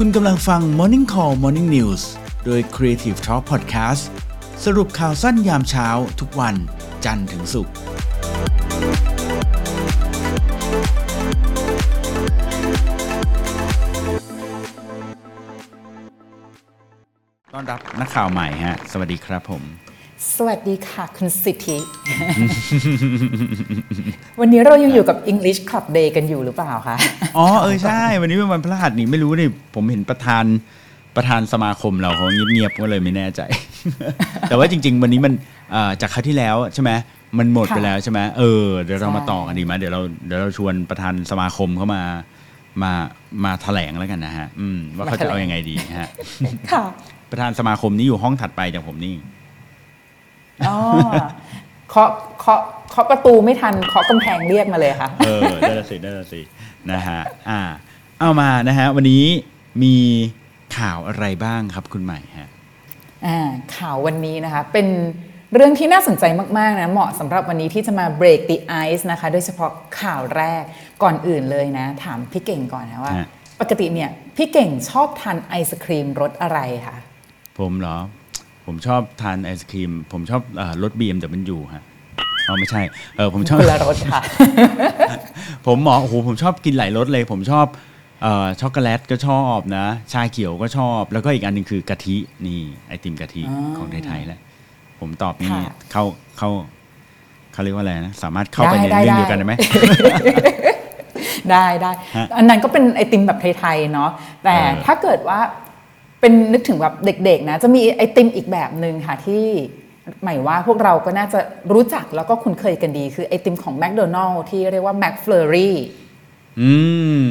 คุณกำลังฟัง Morning Call Morning News โดย Creative Talk Podcast สรุปข่าวสั้นยามเช้าทุกวันจันทร์ถึงศุกร์ต้อนรับนักข่าวใหม่ฮะ สวัสดีครับผม สวัสดีค่ะคุณสิทธิ วันนี้เรายังอยู่กับ English Club Day กันอยู่หรือเปล่าคะ อ๋อเออใช่ วันนี้เป็นวันพฤหัสนี่ไม่รู้นี่ผมเห็นประธานประธานสมาคมเราเขาเงียบๆก็เลยไม่แน่ใจ แต่ว่าจริง ๆ วันนี้มันเอ่อจากคราวที่แล้วใช่ไหมมันหมดไปค่ะแล้วใช่ไหมเออเดี๋ยวเรามาใช่ต่อกันดีไหมเดี๋ยวเราเดี๋ยวเราชวนประธานสมาคมเข้ามามามาแถลงแล้วกันนะฮะอืมว่าเขาจะเอายังไงดีฮะค่ะประธานสมาคมนี้อยู่ห้องถัดไปจากผมนี่ อ๋อเคาะเคาะเคาะประตูไม่ทันเคาะกำแพงเรียกมาเลยค่ะ เออได้ละสิได้ละสินะฮะอ่า เอามานะฮะ วันนี้มีข่าวอะไรบ้างครับคุณใหม่ฮะอ่าข่าววันนี้นะคะ เป็นเรื่องที่น่าสนใจมาก ๆ นะ เหมาะสำหรับวันนี้ที่จะมา break the ice นะคะ โดยเฉพาะข่าวแรกก่อนอื่นเลยนะ ถามพี่เก่งก่อนนะว่า ฮะ ปกติเนี่ย พี่เก่งชอบทานไอศครีมรสอะไรคะ ผมเหรอ ผมชอบทานไอศครีม ผมชอบเอ่อรสบีเอ็มแต่มันอยู่ฮะอ๋อไม่ใช่เออผมชอบคนละรสค่ะ ผมหมอโอ้โหผมชอบกินหลายรสเลย ผมชอบเอ่อช็อกโกแลตก็ชอบนะ ชาเขียวก็ชอบ แล้วก็อีกอันหนึงคือกะทินี่ไอติมกะทิอ๋อของไทยๆแหละผมตอบนี่ค่ะเข้าเข้าเขาเรียกว่าอะไรนะสามารถเข้าไปในได้เรื่องได้เดียวกันได้ไหมได้ได้ฮะอันนั้นก็เป็นไอติมแบบไทยๆเนาะแต่เออถ้าเกิดว่า เป็นนึกถึงแบบเด็กๆนะจะมีไอติมอีกแบบหนึ่งค่ะที่หมายว่าพวกเราก็น่าจะรู้จักแล้วก็คุ้นเคยกันดี คือไอติมของแม d โดนัล s ที่เรียกว่าแม f เฟอรี่อืม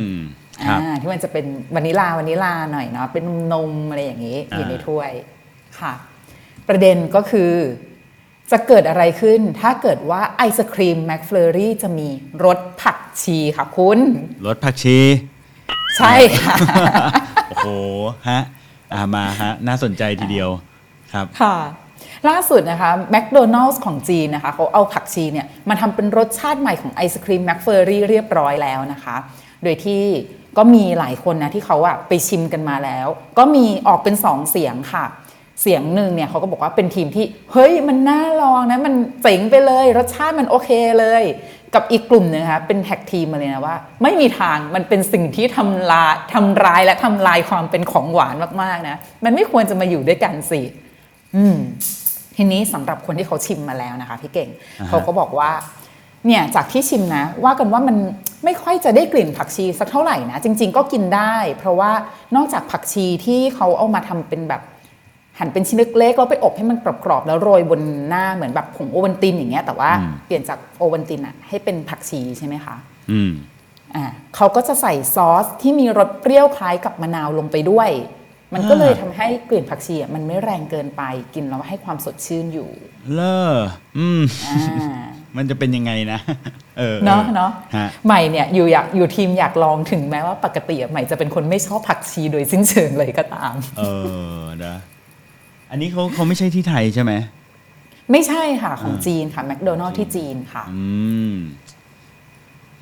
ครับที่มันจะเป็นวานิลลาวานิลลาหน่อยเนาะเป็นนมอะไรอย่างนี้อ่าอยู่ในถ้วยค่ะ ประเด็นก็คือจะเกิดอะไรขึ้น ถ้าเกิดว่าไอศครีมแม f เฟอรี่จะมีรสผักชีค่ะคุณ รสผักชี ใช่ค่ะ โอ้โห ฮะ อ่ามาฮะน่าสนใจทีเดียวครับค่ะ ล่าสุดนะคะแม d โดนัล s ของจีนนะคะเขาเอาผักชีเนี่ยมาทำเป็นรสชาติใหม่ของไอศครีมแม f เฟอรี่เรียบร้อยแล้วนะคะ โดยที่ก็มีหลายคนนะที่เขาอะไปชิมกันมาแล้ว ก็มีออกเป็นสองเสียงค่ะ เสียงหนึ่งเนี่ยเขาก็บอกว่าเป็นทีมที่ เฮ้ยมันน่าลองนะ มันเจ๋งไปเลย รสชาติมันโอเคเลย กับอีกกลุ่มหนึงนะคะเป็นแท็กทีมมาเลยนะว่า ไม่มีทางมันเป็นสิ่งที่ทำลายทำร้ายและทำลายความเป็นของหวานมากๆนะมันไม่ควรจะมาอยู่ด้วยกันสิอืมทีนี้สำหรับคนที่เขาชิมมาแล้วนะคะพี่เก่งอ่าฮะเขาก็บอกว่าเนี่ยจากที่ชิมนะ ว่ากันว่ามันไม่ค่อยจะได้กลิ่นผักชีสักเท่าไหร่นะ จริง ๆ ก็กินได้ เพราะว่านอกจากผักชีที่เขาเอามาทำเป็นแบบ หั่นเป็นชิ้นเล็กๆแล้วไปอบให้มันกรอบๆแล้วโรยบนหน้าเหมือนแบบผงโอวัลตินอย่างเงี้ยแต่ว่าอืมเปลี่ยนจากโอวัลตินอะให้เป็นผักชีใช่ไหมคะอืมอ่าเขาก็จะใส่ซอสที่มีรสเปรี้ยวคล้ายกับมะนาวลงไปด้วย มันก็เลยอ่าทำให้กลิ่นผักชีอะมันไม่แรงเกินไปกินแล้วให้ความสดชื่นอยู่ เลออืมอ่ามันจะเป็นยังไงนะ เออเนาะเนาะฮะใหม่เนี่ยอยู่อยากอยู่ทีมอยากลองถึงแม้ว่าปกติอะใหม่จะเป็นคนไม่ชอบผักชีโดยสิ้นเชิงเลยก็ตาม เออนะ อันนี้เขาเขาไม่ใช่ที่ไทยใช่ไหมไม่ใช่ค่ะของจีนค่ะแมคโดนัลล์ที่จีนค่ะ อืม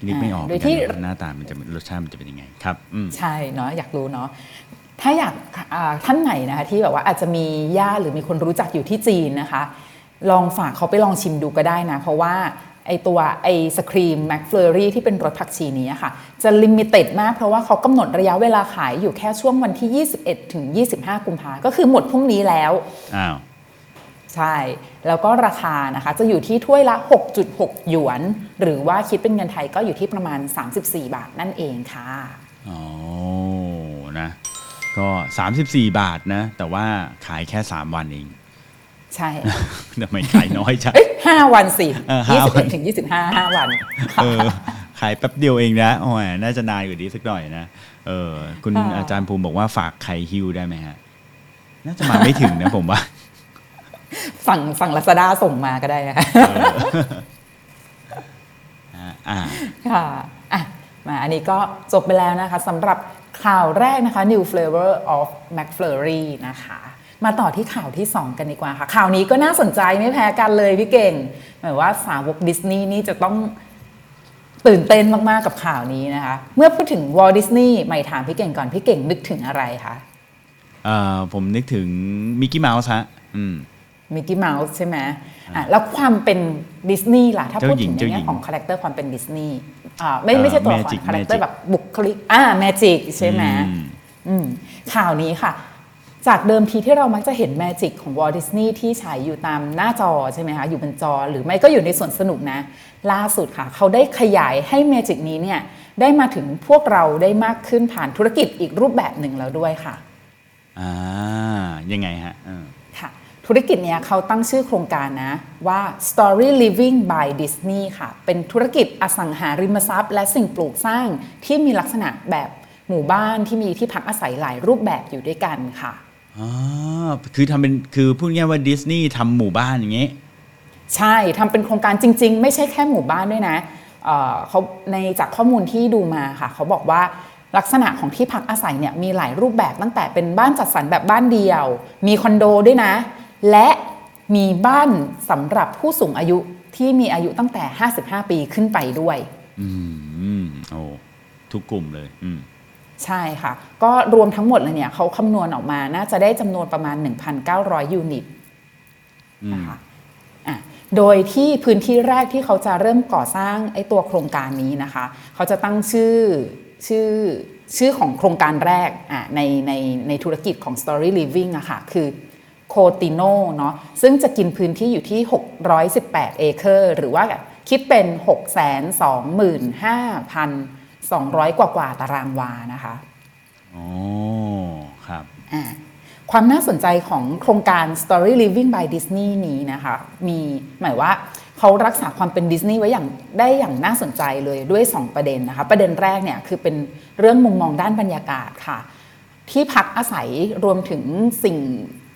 นึกไม่ออกโดยที่เหมือนกันนะหน้าตามันจะรสชาติมันจะเป็นยังไงครับอืมใช่เนาะอยากรู้เนาะถ้าอยากอ่าท่านไหนนะคะที่แบบว่าอาจจะมีญาติหรือมีคนรู้จักอยู่ที่จีนนะคะ ลองฝากเขาไปลองชิมดูก็ได้นะ เพราะว่า ไอตัวไอศครีมแมคเฟอรี่ที่เป็นรสผักชีนี้ค่ะ จะลิมิเต็ดมากเพราะว่าเขากำหนดระยะเวลาขายอยู่แค่ช่วงวันที่ 21 ถึง 25 กุมภาก็คือหมดพรุ่งนี้แล้วอ้าวใช่ แล้วก็ราคานะคะจะอยู่ที่ถ้วยละ 6.6 หยวน หรือว่าคิดเป็นเงินไทยก็อยู่ที่ประมาณ 34 บาทนั่นเองค่ะอ๋อนะ ก็ 34 บาทนะ แต่ว่าขายแค่ 3 วันเอง ใช่ทำไมขายน้อยจังเอ้ยห้าวันสิเออห้าวัน21ถึง25 5วันเออขายแป๊บเดียวเองนะโอ้ยน่าจะนานกว่านี้สักหน่อยนะเออคุณค่ะอาจารย์ภูมิบอกว่าฝากไข่ฮิวได้ไหมฮะ น่าจะมาไม่ถึงนะผมว่า สั่งสั่งลาซาด้าส่งมาก็ได้นะคะอ่าอ่าค่ะอะมาอันนี้ก็จบไปแล้วนะคะสำหรับข่าวแรกนะคะ New Flavor of McFlurry นะคะ มาต่อที่ข่าวที่ 2 กันดีกว่าค่ะ ข่าวนี้ก็น่าสนใจไม่แพ้กันเลยพี่เก่ง หมายว่าสาวกดิสนีย์นี่จะต้องตื่นเต้นมาก ๆ กับข่าวนี้นะคะ เมื่อพูดถึงวอลต์ดิสนีย์ใหม่ถามพี่เก่งก่อน พี่เก่งนึกถึงอะไรคะเอ่อผมนึกถึงมิกกี้เมาส์ฮะอืมมิกกี้เมาส์ใช่ไหมอะแล้วความเป็นดิสนีย์ล่ะ ถ้าพูดถึงในเจ้าหญิแง่ของ character ความเป็นดิสนีย์อ่าไม่เอ่อไม่ใช่ตัวละคร Magic character Magic แบบบุคลิกอ่า magic ใช่ไหมอืมอืมข่าวนี้ค่ะ จากเดิมทีที่เรามักจะเห็น magic ของวอลต์ดิสนีย์ที่ฉายอยู่ตามหน้าจอใช่ไหมคะอยู่บนจอหรือไม่ก็อยู่ในสวนสนุกนะ ล่าสุดค่ะ เขาได้ขยายให้แมจิกนี้เนี่ยได้มาถึงพวกเราได้มากขึ้นผ่านธุรกิจอีกรูปแบบหนึ่งแล้วด้วยค่ะอ่ายังไงฮะเออค่ะ ธุรกิจเนี้ยเขาตั้งชื่อโครงการนะว่า Story Living by Disney ค่ะ เป็นธุรกิจอสังหาริมทรัพย์ และสิ่งปลูกสร้างที่มีลักษณะแบบหมู่บ้านที่มีที่พักอาศัยหลายรูปแบบอยู่ด้วยกันค่ะ อ๋อคือทำเป็นคือพูดง่ายๆว่าดิสนีย์ทำหมู่บ้านอย่างเงี้ยใช่ทำเป็นโครงการจริง ๆ ไม่ใช่แค่หมู่บ้านด้วยนะเอ่อเขาในจากข้อมูลที่ดูมาค่ะ เขาบอกว่าลักษณะของที่พักอาศัยเนี่ยมีหลายรูปแบบตั้งแต่เป็นบ้านจัดสรรแบบบ้านเดียว มีคอนโดด้วยนะ และมีบ้านสำหรับผู้สูงอายุที่มีอายุตั้งแต่ 55 ปีขึ้นไปด้วย อืมโอ้ทุกกลุ่มเลย อืม ใช่ค่ะ ก็รวมทั้งหมดเลยเนี่ยเขาคำนวณออกมาน่าจะได้จำนวนประมาณ 1,900 ยูนิตนะคะอะโดยที่พื้นที่แรกที่เขาจะเริ่มก่อสร้างไอ้ตัวโครงการนี้นะคะ เขาจะตั้งชื่อชื่อชื่อของโครงการแรกอะในในในธุรกิจของ Story Living อะค่ะคือโคติโนเนาะซึ่งจะกินพื้นที่อยู่ที่ 618 เอเคอร์ หรือว่าคิดเป็น 625,200 กว่ากว่าตารางวานะคะอ๋อครับอ่าความน่าสนใจของโครงการ Story Living by Disney นี้นะคะมีหมายว่าเขารักษาความเป็นดิสนีย์ไว้อย่างได้อย่างน่าสนใจเลยด้วย 2 ประเด็นนะคะประเด็นแรกเนี่ยคือเป็นเรื่องมุมมองด้านบรรยากาศค่ะ ที่พักอาศัยรวมถึงสิ่ง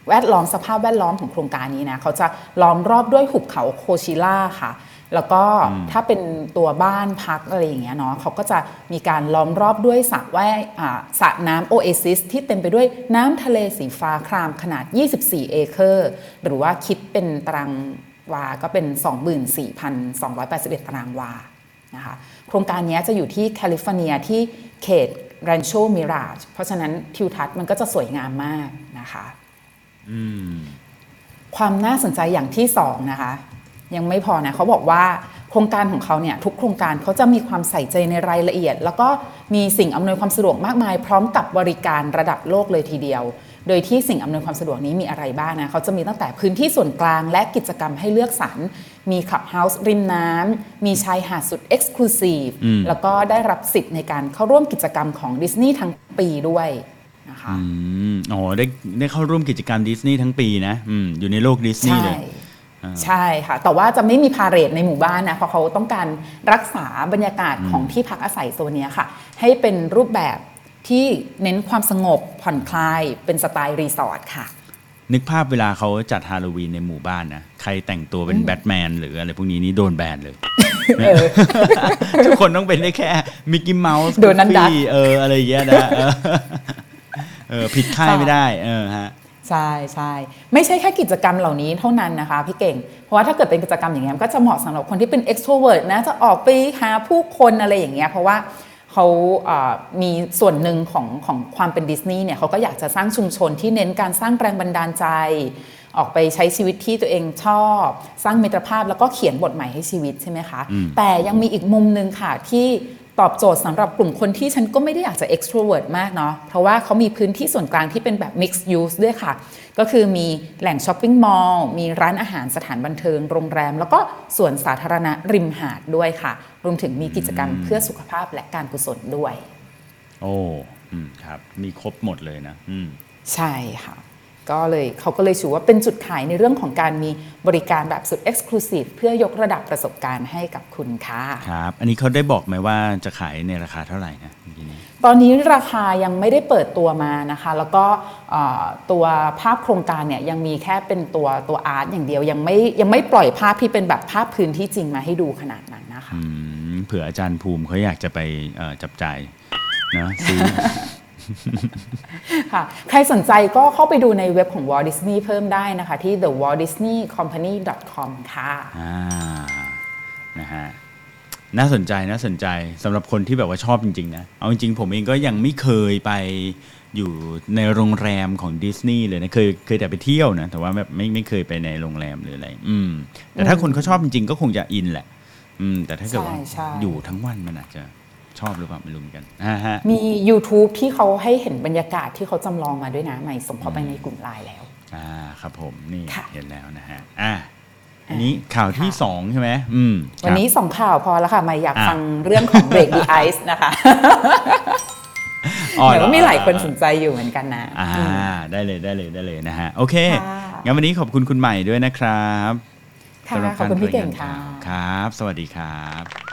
แวดล้อมสภาพแวดล้อมของโครงการนี้นะเขาจะล้อมรอบด้วยหุบเขาโคชิล่าค่ะ แล้วก็ถ้าเป็นตัวบ้านพักอะไรอย่างเงี้ยเนาะเขาก็จะมีการล้อมรอบด้วยสระว่ายอ่าสระน้ำโอเอซิสที่เต็มไปด้วยน้ำทะเลสีฟ้าครามขนาด 24 เอเคอร์ หรือว่าคิดเป็นตารางวา ก็เป็น 24,281 ตารางวานะคะโครงการนี้จะอยู่ที่แคลิฟอร์เนียที่เขต Rancho Mirage เพราะฉะนั้นทิวทัศน์มันก็จะสวยงามมากนะคะอืมความน่าสนใจอย่างที่สองนะคะ ยังไม่พอนะเขาบอกว่าโครงการของเขาเนี่ยทุกโครงการเขาจะมีความใส่ใจในรายละเอียด แล้วก็มีสิ่งอำนวยความสะดวกมากมาย พร้อมกับบริการระดับโลกเลยทีเดียว โดยที่สิ่งอำนวยความสะดวกนี้มีอะไรบ้างนะเขาจะมีตั้งแต่พื้นที่ส่วนกลางและกิจกรรมให้เลือกสรรมีคลับเฮาส์ริมน้ำมีชายหาดสุด exclusive อืมแล้วก็ได้รับสิทธิ์ในการเข้าร่วมกิจกรรมของดิสนีย์ทั้งปีด้วยนะคะอืมอ๋อได้ได้เข้าร่วมกิจกรรมดิสนีย์ทั้งปีนะ อืม อยู่ในโลกดิสนีย์ใช่เลย ใช่ค่ะ แต่ว่าจะไม่มีพาเหรดในหมู่บ้านนะเพราะเขาต้องการรักษาบรรยากาศของที่พักอาศัยโซนเนี้ยค่ะ ให้เป็นรูปแบบที่เน้นความสงบผ่อนคลายเป็นสไตล์รีสอร์ทค่ะนึกภาพเวลาเขาจัดฮาโลวีนในหมู่บ้านนะ ใครแต่งตัวเป็นแบทแมนหรืออะไรพวกนี้นี่โดนแบนเลย ทุกคนต้องเป็นได้แค่มิกกี้เมาส์โดนัลด์ดักเอออะไรอย่างเงี้ยนะเออเออผิดค่ายไม่ได้ เออฮะ ใช่ใช่ไม่ใช่แค่กิจกรรมเหล่านี้เท่านั้นนะคะพี่เก่ง เพราะว่าถ้าเกิดเป็นกิจกรรมอย่างเงี้ยมันก็จะเหมาะสำหรับคนที่เป็น extrovert นะจะออกไปหาผู้คนอะไรอย่างเงี้ยเพราะว่าเขาเอ่อมีส่วนหนึ่งของของความเป็นดิสนีย์เนี่ยเขาก็อยากจะสร้างชุมชนที่เน้นการสร้างแรงบันดาลใจ ออกไปใช้ชีวิตที่ตัวเองชอบ สร้างมิตรภาพแล้วก็เขียนบทใหม่ให้ชีวิตใช่ไหมคะอืมแต่ยังมีอีกมุมหนึ่งค่ะที่ ตอบโจทย์สำหรับกลุ่มคนที่ฉันก็ไม่ได้อยากจะ extrovert มากเนาะเพราะว่าเขามีพื้นที่ส่วนกลางที่เป็นแบบ mixed use ด้วยค่ะ ก็คือมีแหล่งช้อปปิ้งมอลล์มีร้านอาหารสถานบันเทิง โรงแรม แล้วก็สวนสาธารณะริมหาดด้วยค่ะ รวมถึงมีกิจกรรมเพื่อสุขภาพและการกุศลด้วย โอ้อืมครับ มีครบหมดเลยนะ อืม ใช่ค่ะ ก็เลยเขาก็เลยชูว่าเป็นจุดขายในเรื่องของการมีบริการแบบสุด Exclusive เพื่อยกระดับประสบการณ์ให้กับคุณค่ะครับ อันนี้เขาได้บอกไหมว่าจะขายในราคาเท่าไหร่นะเมื่อกี้นี้ตอนนี้ราคายังไม่ได้เปิดตัวมานะคะ แล้วก็เอ่อตัวภาพโครงการเนี่ยยังมีแค่เป็นตัวตัวอาร์ตอย่างเดียวยังไม่ยังไม่ปล่อยภาพที่เป็นแบบภาพพื้นที่จริงมาให้ดูขนาดนั้นนะคะอืมเผื่ออาจารย์ภูมิเขาอยากจะไปเอ่อจับจ่ายนะซื้อ ค่ะ ใครสนใจก็เข้าไปดูในเว็บของ Walt Disney เพิ่มได้นะคะที่ the walt disney company com ค่ะอ่านะฮะน่าสนใจน่าสนใจสำหรับคนที่แบบว่าชอบจริงๆนะ เอาจริงๆผมเองก็ยังไม่เคยไปอยู่ในโรงแรมของดิสนีย์เลยนะ เคยเคยแต่ไปเที่ยวนะ แต่ว่าแบบไม่ไม่เคยไปในโรงแรมหรืออะไร อืม แต่ถ้าคนเขาชอบจริงๆ ก็คงจะอินแหละ อืม แต่ถ้าเกิดว่าใช่ใช่อยู่ทั้งวันมันอาจจะ ชอบหรือเปล่าไม่รู้เหมือนกันอ่าฮะมี YouTube ที่เขาให้เห็นบรรยากาศที่เขาจำลองมาด้วยนะใหม่ส่งเข้าไปในกลุ่มไลน์แล้ว อ่าครับผมนี่ค่ะ เห็นแล้วนะฮะอะอันนี้ข่าวที่สองใช่ไหมอืมวันนี้ครับสองข่าวพอแล้วค่ะใหม่อยากอะฟังเรื่องของ Break the Ice นะคะอ๋อแต่เหรอว่ามีหลายคนสนใจอยู่เหมือนกันนะ อ่าอืมได้เลยได้เลยได้เลยนะฮะ โอเคค่ะ งั้นวันนี้ขอบคุณคุณใหม่ด้วยนะครับค่ะสำหรับขอบคุณพี่เก่งารรายานค่ะ ข่าวครับ สวัสดีครับ